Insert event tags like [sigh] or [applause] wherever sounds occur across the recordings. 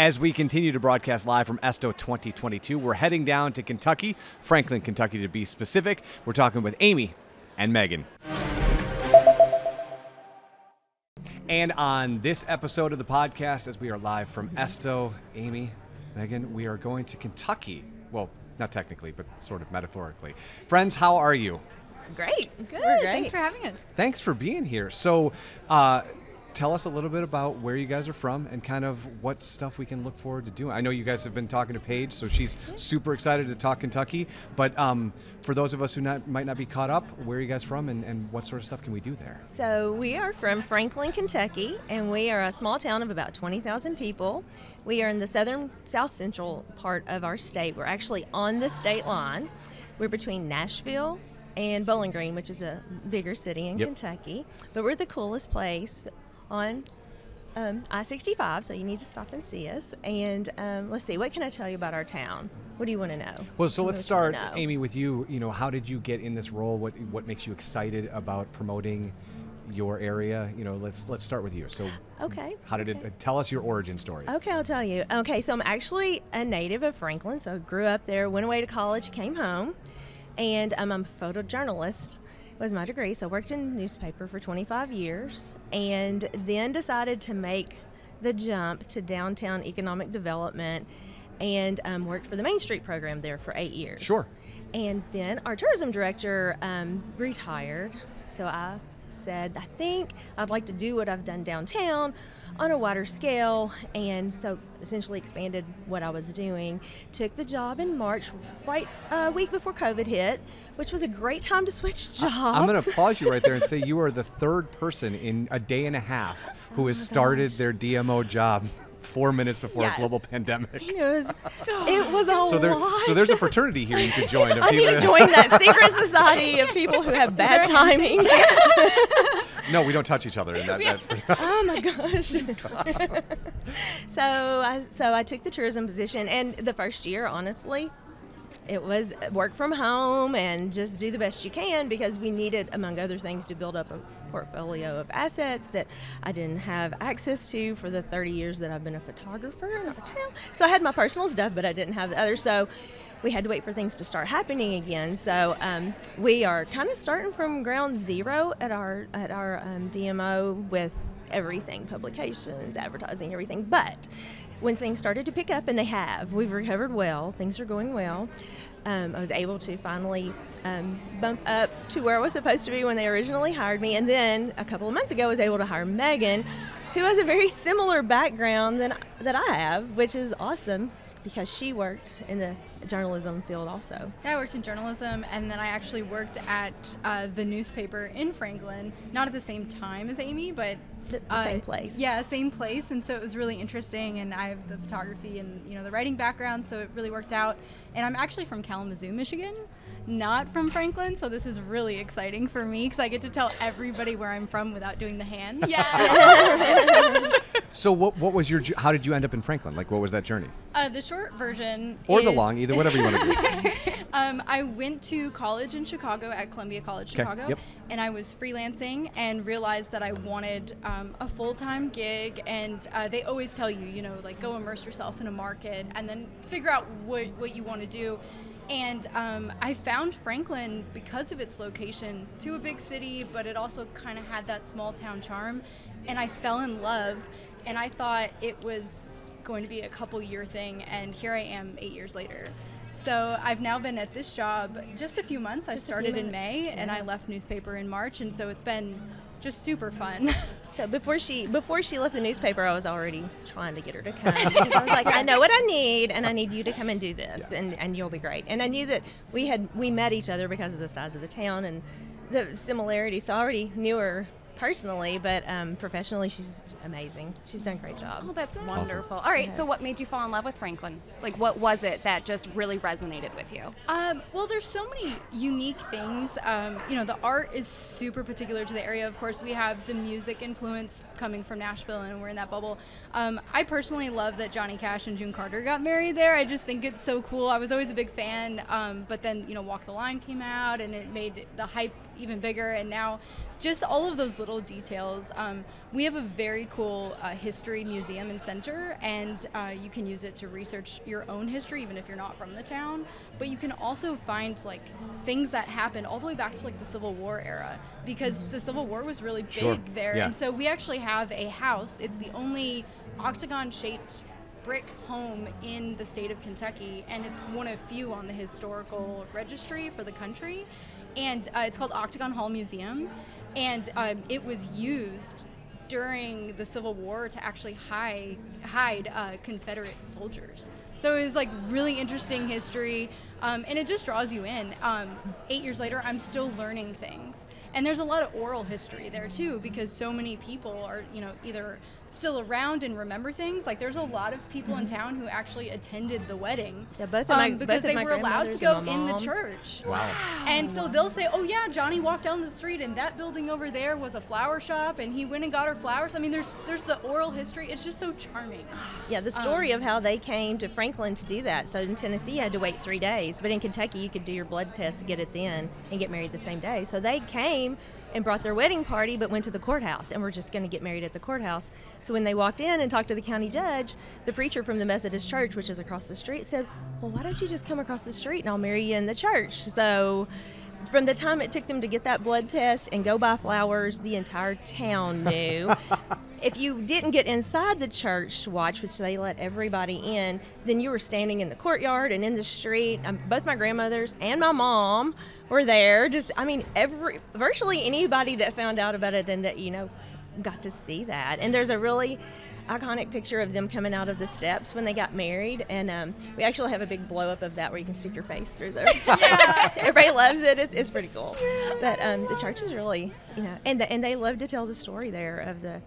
As we continue to broadcast live from Esto 2022, we're heading down to Kentucky, Franklin, Kentucky to be specific. We're talking with Amy and Megan. And on this episode of the podcast, as we are live from Esto, Amy, Megan, we are going to Kentucky. Well, not technically, but sort of metaphorically. Friends, how are you? Great. Good. Great. Thanks for having us. Thanks for being here. So, uh, tell us a little bit about where you guys are from and kind of what stuff we can look forward to doing. I know you guys have been talking to Paige, so she's super excited to talk Kentucky. But um, for those of us who not, might not be caught up, where are you guys from and, and what sort of stuff can we do there? So we are from Franklin, Kentucky, and we are a small town of about 20,000 people. We are in the southern, south central part of our state. We're actually on the state line. We're between Nashville and Bowling Green, which is a bigger city in Yep. Kentucky. But we're the coolest place on um, I 65, so you need to stop and see us. And um, let's see, what can I tell you about our town? What do you want to know? Well, so let's do you wanna start. Amy, with you. You know, how did you get in this role? What what makes you excited about promoting your area? You know, let's let's start with you. So, Okay. how did okay. it? Tell us your origin story. Okay, I'll tell you. Okay, so I'm actually a native of Franklin, so I grew up there, went away to college, came home, and um, I'm a photojournalist. Was my degree, so I worked in newspaper for 25 years, and then decided to make the jump to downtown economic development, and um, worked for the Main Street program there for eight years. Sure. And then our tourism director um, retired, so I said, I think I'd like to do what I've done downtown on a wider scale, and so essentially expanded what I was doing. Took the job in March, right a week before COVID hit, which was a great time to switch jobs. I'm going to pause you right there and [laughs] say you are the third person in a day and a half oh who has started their DMO job four minutes before Yes. a global pandemic. It was, it was a So there, lot. so there's a fraternity here you could join. I need to join that [laughs] secret society of people who have bad timing. No, we don't touch each other in that. that oh my gosh. [laughs] so I so I took the tourism position and the first year honestly it was work from home and just do the best you can because we needed among other things to build up a portfolio of assets that I didn't have access to for the 30 years that I've been a photographer in our town. So I had my personal stuff but I didn't have the other so we had to wait for things to start happening again. So um, we are kind of starting from ground zero at our at our um, DMO with everything publications, advertising, everything. But when things started to pick up, and they have, we've recovered well. Things are going well. Um, I was able to finally um, bump up to where I was supposed to be when they originally hired me, and then a couple of months ago, I was able to hire Megan, who has a very similar background than that I have, which is awesome because she worked in the journalism field also. I worked in journalism, and then I actually worked at uh, the newspaper in Franklin, not at the same time as Amy, but The- the uh, same place. Yeah, same place, and so it was really interesting. And I have the photography and you know the writing background, so it really worked out. And I'm actually from Kalamazoo, Michigan, not from Franklin, so this is really exciting for me because I get to tell everybody where I'm from without doing the hands. Yeah. [laughs] so what what was your? How did you end up in Franklin? Like what was that journey? Uh, the short version Or the long, either whatever you want to do. [laughs] Um, I went to college in Chicago at Columbia College Chicago, yep. And I was freelancing and realized that I wanted um, a full time gig. And uh, they always tell you, you know, like go immerse yourself in a market and then figure out what, what you want to do. And um, I found Franklin because of its location to a big city, but it also kind of had that small town charm. And I fell in love, and I thought it was going to be a couple year thing, and here I am eight years later. So I've now been at this job just a few months. I Just a few started in months, May, and I left newspaper in March, and so it's been just super fun. [laughs] So before she before she left the newspaper, I was already trying to get her to come because I was like, I know what I need, and I need you to come and do this, and, and you'll be great. And I knew that we had we met each other because of the size of the town and the similarities. So I already knew her personally, but um, professionally, she's amazing. She's done a great job. Oh, that's wonderful. All right, so what made you fall in love with Franklin? Like, what was it that just really resonated with you? Um, well, there's so many unique things. Um, you know, the art is super particular to the area. Of course, we have the music influence coming from Nashville, and we're in that bubble. Um, I personally love that Johnny Cash and June Carter got married there. I just think it's so cool. I was always a big fan, um, but then you know, Walk the Line came out, and it made the hype even bigger. And now, just all of those little details. Um, we have a very cool uh, history museum and center, and uh, you can use it to research your own history, even if you're not from the town. But you can also find like things that happened all the way back to like the Civil War era, because the Civil War was really big Sure. there. Yeah. And so we actually have a house. It's the only octagon-shaped brick home in the state of Kentucky, and it's one of few on the historical registry for the country. And uh, it's called Octagon Hall Museum, and um, it was used during the Civil War to actually hide hide uh, Confederate soldiers. So it was like really interesting history, um, and it just draws you in. Um, eight years later, I'm still learning things, and there's a lot of oral history there too because so many people are you know either still around and remember things. Like there's a lot of people in town who actually attended the wedding. Yeah, both of my- um, both because of they my were allowed to go in the mom. church. Wow. And so they'll say, "Oh yeah, Johnny walked down the street, and that building over there was a flower shop, and he went and got her flowers." I mean, there's there's the oral history. It's just so charming. Yeah, the story Um, of how they came to Franklin to do that. So in Tennessee, you had to wait three days, but in Kentucky, you could do your blood test, get it then, and get married the same day. So they came and brought their wedding party, but went to the courthouse and were just going to get married at the courthouse. So when they walked in and talked to the county judge, the preacher from the Methodist Church, which is across the street, said, "Well, why don't you just come across the street and I'll marry you in the church?" So from the time it took them to get that blood test and go buy flowers, the entire town [laughs] knew. if you didn't get inside the church to watch, which they let everybody in, then you were standing in the courtyard and in the street. Um, both my grandmothers and my mom were there. Just, I mean, every virtually anybody that found out about it and that you know got to see that. And there's a really iconic picture of them coming out of the steps when they got married, and um, we actually have a big blow up of that where you can stick your face through there. [laughs] [laughs] Everybody loves it. It's, it's pretty cool. But um, the church is really, you know, and the, and they love to tell the story there of the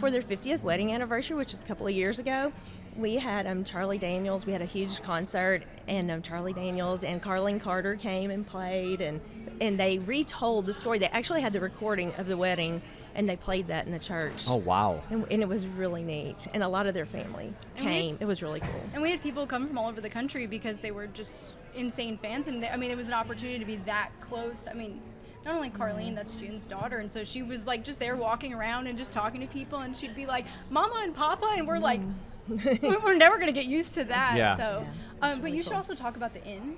for their 50th wedding anniversary, which is a couple of years ago. We had um, Charlie Daniels. We had a huge concert, and um, Charlie Daniels and Carlene Carter came and played, and and they retold the story. They actually had the recording of the wedding, and they played that in the church. Oh wow. And, and it was really neat. And a lot of their family And we- came. it was really cool. And we had people come from all over the country because they were just insane fans, and they, I mean, it was an opportunity to be that close. I mean. Not only Carlene, that's June's daughter, and so she was like just there walking around and just talking to people, and she'd be like, "Mama and Papa," and we're like, "We- [laughs] "We're never gonna get used to that." Yeah. So, Yeah, um, but really you should also talk about the inn.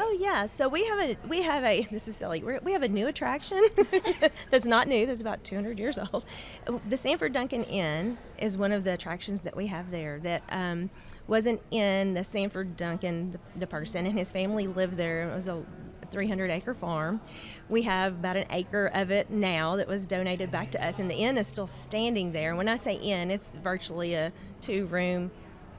Oh yeah, so we have a we have a this is silly. We're, we have a new attraction [laughs] that's not new. That's about 200 years old. The Sanford Duncan Inn is one of the attractions that we have there. That um, wasn't in the Sanford Duncan, the, the person and his family lived there. It was a 300 acre farm. We have about an acre of it now that was donated back to us, and the inn is still standing there. When I say inn, it's virtually a two room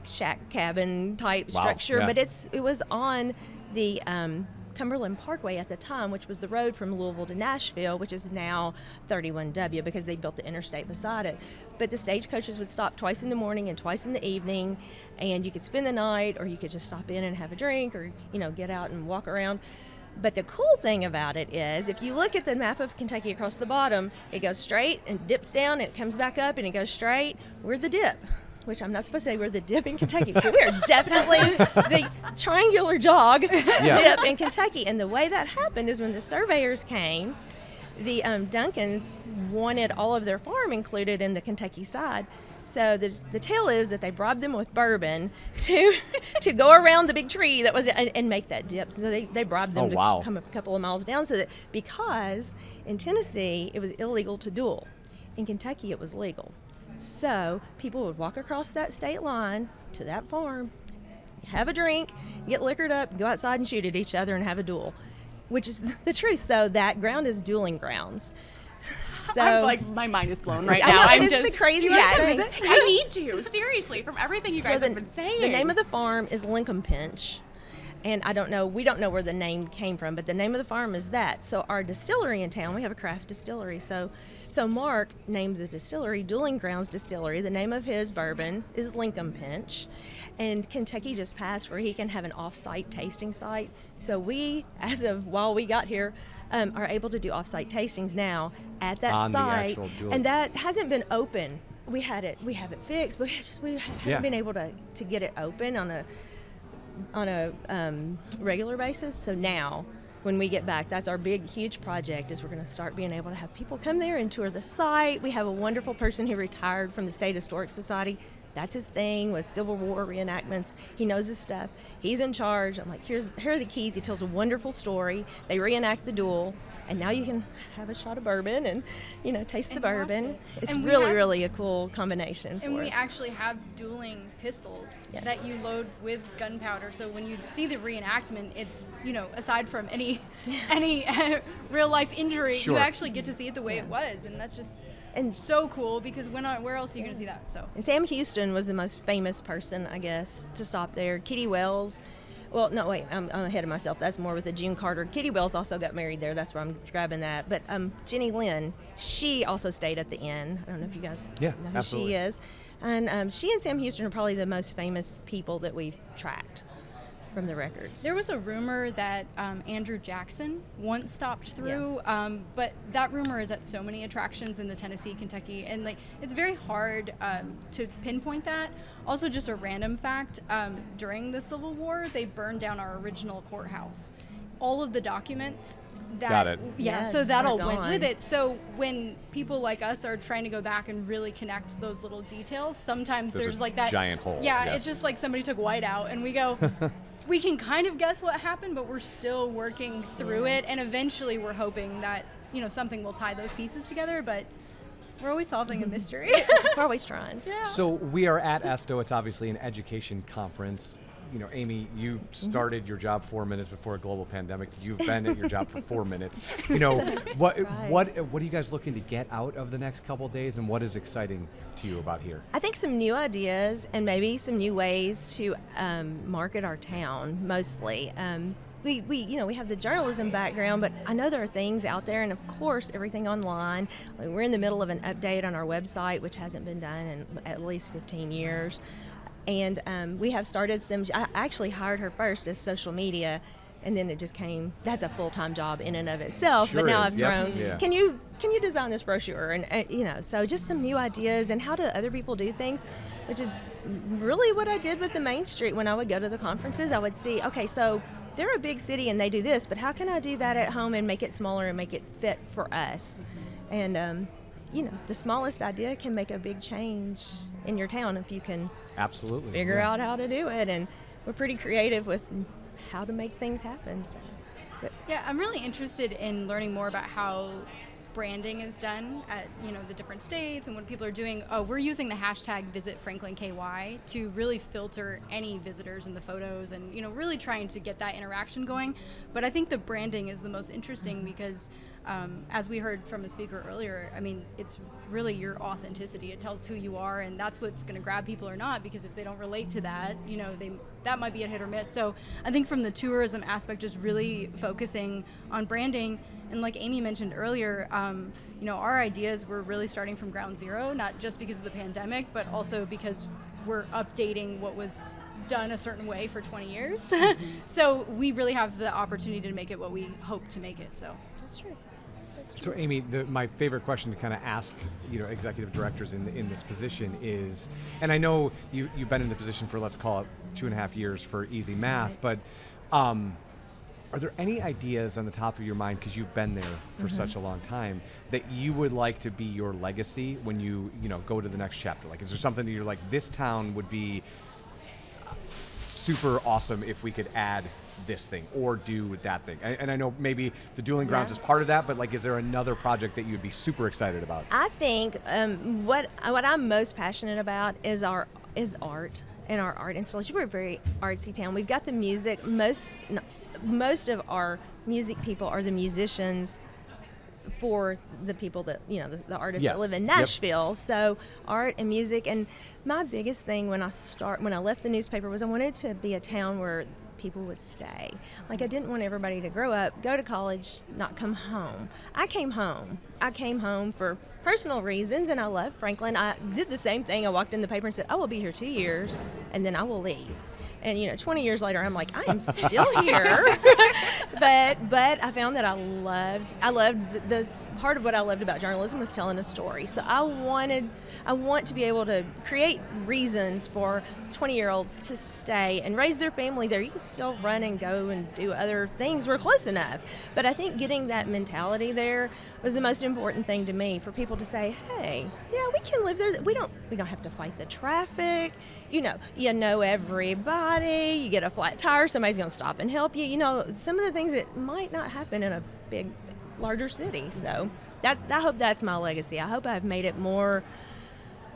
shack cabin type Wow, structure, yeah. but it's it was on the um, Cumberland Parkway at the time, which was the road from Louisville to Nashville, which is now 31W because they built the interstate beside it. But the stagecoaches would stop twice in the morning and twice in the evening, and you could spend the night, or you could just stop in and have a drink, or you know get out and walk around. But the cool thing about it is, if you look at the map of Kentucky across the bottom, it goes straight and dips down, and it comes back up, and it goes straight. We're the dip which I'm not supposed to say we're the dip in Kentucky, but we're [laughs] definitely the triangular jog dip in Kentucky. And the way that happened is when the surveyors came, the um, Duncans wanted all of their farm included in the Kentucky side. So the, the tale is that they bribed them with bourbon to [laughs] to go around the big tree that was and, and make that dip. So they, they bribed them Oh, to wow. come a couple of miles down. So that because in Tennessee it was illegal to duel, in Kentucky it was legal. So people would walk across that state line to that farm, have a drink, get liquored up, go outside and shoot at each other and have a duel, which is [laughs] the truth. So that ground is dueling grounds. [laughs] So I'm like my mind is blown right [laughs] now. I'm is just the craziest yes, thing. [laughs] I need to seriously from everything you so guys the, have been saying. the name of the farm is Linkumpinch. And I don't know, we don't know where the name came from, but the name of the farm is that. So our distillery in town, we have a craft distillery. So so Mark named the distillery Dueling Grounds Distillery. The name of his bourbon is Linkumpinch. And Kentucky just passed where he can have an off-site tasting site. So we, as of while we got here, um, are able to do off-site tastings now at that On site. And that hasn't been open. We had it, we have it fixed, but we just we haven't Yeah. been able to, to get it open on a on a um, regular basis. So now when we get back. That's our big, huge project. Is we're going to start being able to have people come there and tour the site. We have a wonderful person who retired from the State Historic Society. That's his thing with Civil War reenactments. He knows his stuff. He's in charge. I'm like, here's here are the keys. He tells a wonderful story. They reenact the duel, and now you can have a shot of bourbon and you know taste the And watch bourbon. it. It's And really, have- really a cool combination. And for we us. actually have dueling pistols Yes. that you load with gunpowder. So when you see the reenactment, it's you know aside from any [laughs] any [laughs] real life injury, Sure. you actually get to see it the way it was, and that's just and so cool because when I, where else are you going to see that? So And Sam Houston was the most famous person, I guess, to stop there. Kitty Wells. Well, no, wait, I'm, I'm ahead of myself. That's more with the June Carter. Kitty Wells also got married there. That's where I'm grabbing that. But um, Jenny Lind, she also stayed at the inn. I don't know if you guys Yeah, know who absolutely. she is. And um, she and Sam Houston are probably the most famous people that we've tracked from the records. There was a rumor that um, Andrew Jackson once stopped through, um, but that rumor is at so many attractions in the Tennessee, Kentucky, and like it's very hard um, to pinpoint that. Also, just a random fact: um, during the Civil War, they burned down our original courthouse. All of the documents. That, Got it. Yeah, so that'll all went with it. So when people like us are trying to go back and really connect those little details, sometimes There's there's, like that giant hole, Yeah, yeah. it's just like somebody took white out, and we go. [laughs] we can kind of guess what happened, but we're still working through it, and eventually we're hoping that you know something will tie those pieces together. But we're always solving a mystery. [laughs] We're always trying. yeah. So we are at ESTO. It's obviously an education conference. You know, Amy, you started your job four minutes before a global pandemic. You've been at your job for four [laughs] minutes. You know, what Right. what what are you guys looking to get out of the next couple days, and what is exciting to you about here? I think some new ideas and maybe some new ways to um, market our town. Mostly, um, we, we you know we have the journalism background, but I know there are things out there, and of course everything online. We're in the middle of an update on our website, which hasn't been done in at least 15 years, and um, we have started some. I actually hired her first as social media. And then it just came. That's a full-time job in and of itself. Sure but now is, I've yep, thrown. yeah. Can you can you design this brochure and uh, you know so just some new ideas and how do other people do things which is really what i did with the main street when i would go to the conferences i would see okay so they're a big city and they do this but how can i do that at home and make it smaller and make it fit for us and um, you know the smallest idea can make a big change in your town if you can Absolutely. figure yeah. out how to do it and we're pretty creative with how to make things happen so but Yeah, I'm really interested in learning more about how branding is done at you know the different states and what people are doing. Oh, we're using the hashtag Visit Franklin KY to really filter any visitors in the photos and you know really trying to get that interaction going. But I think the branding is the most interesting because. Um, as we heard from a speaker earlier, I mean, it's really your authenticity. It tells who you are, and that's what's going to grab people or not. Because if they don't relate to that, you know, they that might be a hit or miss. So I think from the tourism aspect, just really focusing on branding, and like Amy mentioned earlier, um, you know, our ideas were really starting from ground zero, not just because of the pandemic, but also because we're updating what was done a certain way for 20 years. [laughs] so we really have the opportunity to make it what we hope to make it. So. that's true So, Amy, the, my favorite question to kind of ask, you know, executive directors in in this position is, and I know you you've been in the position for let's call it two and a half years for easy math, but um, are there any ideas on the top of your mind because you've been there for such a long time that you would like to be your legacy when you you know go to the next chapter? Like, is there something that you're like this town would be super awesome if we could add this thing or do that thing. And, and I know maybe the dueling grounds Yeah. is part of that, but like, is there another project that you'd be super excited about? I think um, what what I'm most passionate about is our is art and our art installation. We're a very artsy town. We've got the music. Most no, most of our music people are the musicians for the people that you know the, the artists Yes. that live in Yep. Nashville. So art and music. And my biggest thing when I start when I left the newspaper was I wanted to be a town where people would stay. Like I didn't want everybody to grow up, go to college, not come home. I came home. I came home for personal reasons, and I love Franklin. I did the same thing. I walked in the paper and said, "I will be here two years, and then I will leave." And you know, 20 years later, I'm like, I am still here. [laughs] but but I found that I loved I loved the, the part of what I loved about journalism was telling a story. So I wanted, I want to be able to create reasons for 20 year olds to stay and raise their family there. You can still run and go and do other things. We're close enough. But I think getting that mentality there was the most important thing to me for people to say, hey, yeah, we can live there. We don't, we don't have to fight the traffic. You know, you know everybody. You get a flat tire, somebody's going to stop and help you. You know, some of the things that might not happen in a big, larger city. So that's, I hope that's my legacy. I hope I've made it more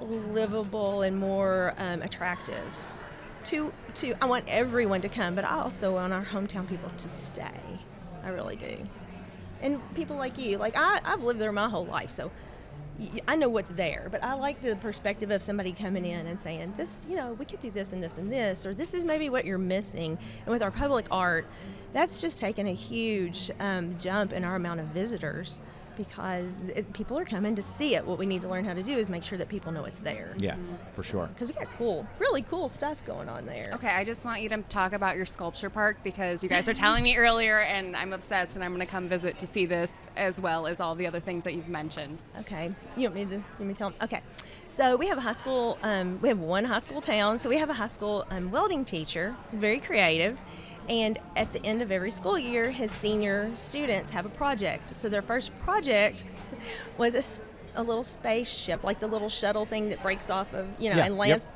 livable and more um, attractive. To, to, I want everyone to come, but I also want our hometown people to stay. I really do. And people like you, like I, I've lived there my whole life, so I know what's there. But I like the perspective of somebody coming in and saying, "This, you know, we could do this and this and this," or "This is maybe what you're missing." And with our public art, that's just taken a huge um, jump in our amount of visitors because it, people are coming to see it. What we need to learn how to do is make sure that people know it's there. Yeah, for sure. Because we got cool, really cool stuff going on there. Okay, I just want you to talk about your sculpture park because you guys were telling me [laughs] earlier, and I'm obsessed, and I'm going to come visit to see this as well as all the other things that you've mentioned. Okay, you want me to let me tell them? Okay, so we have a high school. Um, we have one high school town, so we have a high school um, welding teacher, very creative. And at the end of every school year, his senior students have a project. So their first project [laughs] was a little spaceship, like the little shuttle thing that breaks off of, you know, Yeah, and yep. lands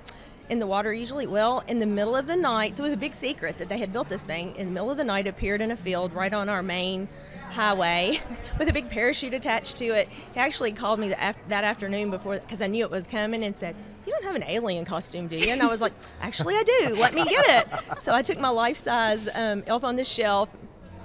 in the water usually. Well, in the middle of the night, so it was a big secret that they had built this thing. In the middle of the night, appeared in a field right on our main highway [laughs] with a big parachute attached to it. He actually called me af- that afternoon before because I knew it was coming and said, "You don't have an alien costume, do you?" And I was like, "Actually, I do. Let me get it." [laughs] So I took my life-size um, elf on the shelf.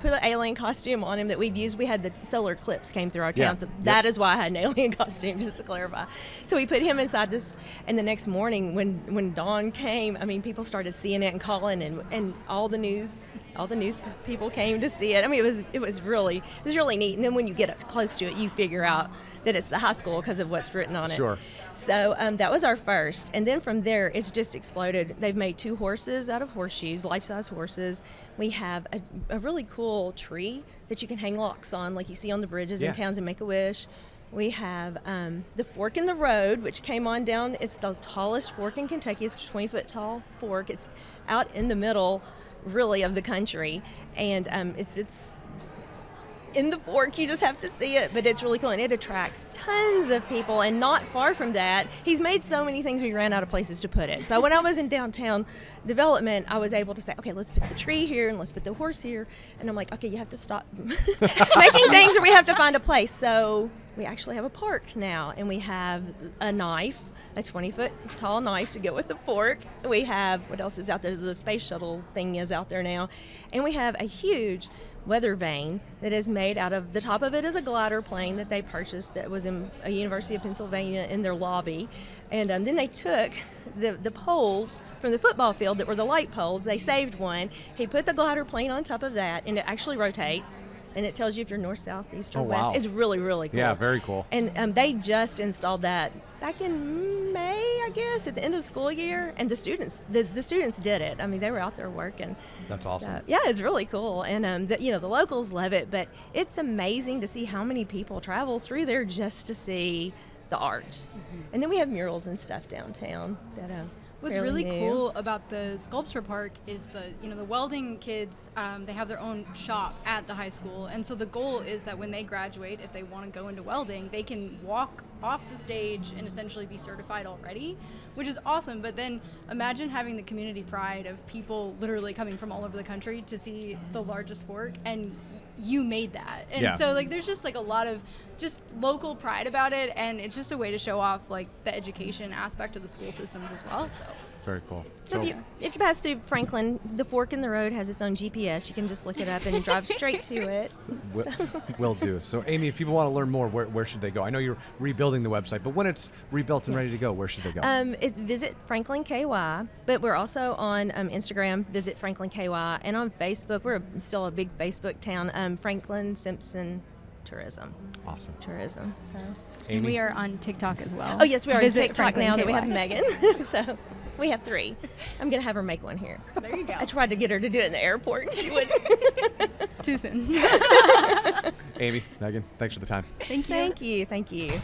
Put an alien costume on him that we'd used. We had the solar eclipse came through our town, Yeah. so Yep. that is why I had an [laughs] alien costume, just to clarify. So we put him inside this, and the next morning when when dawn came, I mean, people started seeing it and calling, and and all the news, all the news people came to see it. I mean, it was it was really it was really neat. And then when you get up close to it, you figure out that it's the high school because of what's written on it. Sure. So um, that was our first, and then from there, it's just exploded. They've made two horses out of horseshoes, life-size horses. We have a, a really cool tree that you can hang locks on, like you see on the bridges Yeah. in towns in Make a Wish. We have um, the fork in the road, which came on down. It's the tallest fork in Kentucky. It's a 20 foot tall fork. It's out in the middle, really, of the country, and um, it's it's in the fork. You just have to see it, but it's really cool and it attracts tons of people. And not far from that, he's made so many things we ran out of places to put it. So when I was in downtown development, I was able to say, okay, let's put the tree here and let's put the horse here. And I'm like, okay, you have to stop [laughs] making things or we have to find a place. So we actually have a park now and we have a knife. A 20 foot tall knife to go with the fork. We have what else is out there? The space shuttle thing is out there now. And we have a huge weather vane that is made out of the top of it is a glider plane that they purchased that was in a University of Pennsylvania in their lobby, and um, then they took the the poles from the football field that were the light poles. They saved one. He put the glider plane on top of that, and it actually rotates. And it tells you if you're north, south, east, or Oh, west. wow. It's really, really cool. Yeah, very cool. And um, they just installed that back in May, I guess, at the end of the school year. And the students, the, the students did it. I mean, they were out there working. That's awesome. So, yeah, it's really cool, and um, the, you know the locals love it. But it's amazing to see how many people travel through there just to see the art. Mm-hmm. And then we have murals and stuff downtown that. Uh, What's fairly really new. cool about the sculpture park is the you know the welding kids um, they have their own shop at the high school and so the goal is that when they graduate if they want to go into welding they can walk off the stage and essentially be certified already which is awesome but then imagine having the community pride of people literally coming from all over the country to see the largest fork and you made that and Yeah. so like there's just like a lot of just local pride about it and it's just a way to show off like the education aspect of the school systems as well so Very cool. So, if, you, if you pass through Franklin, the fork in the road has its own GPS. You can just look it up and drive straight to [laughs] it. will, [laughs] will do. So, Amy, if people want to learn more, where, where should they go? I know you're rebuilding the website, but when it's rebuilt and ready to go, where should they go? Um, it's visit Franklin KY, but we're also on um, Instagram, visit Franklin KY, and on Facebook. We're still a big Facebook town, um, Franklin Simpson Tourism. awesome. Tourism. So. Amy, we are on TikTok as well. Oh yes, we are on TikTok Franklin now that we have Megan. [laughs] so we have three. I'm gonna have her make one here. There you go. I tried to get her to do it in the airport, and she wouldn't. Too soon. [laughs] [laughs] Amy, Megan, thanks for the time. Thank you. Thank you. Thank you.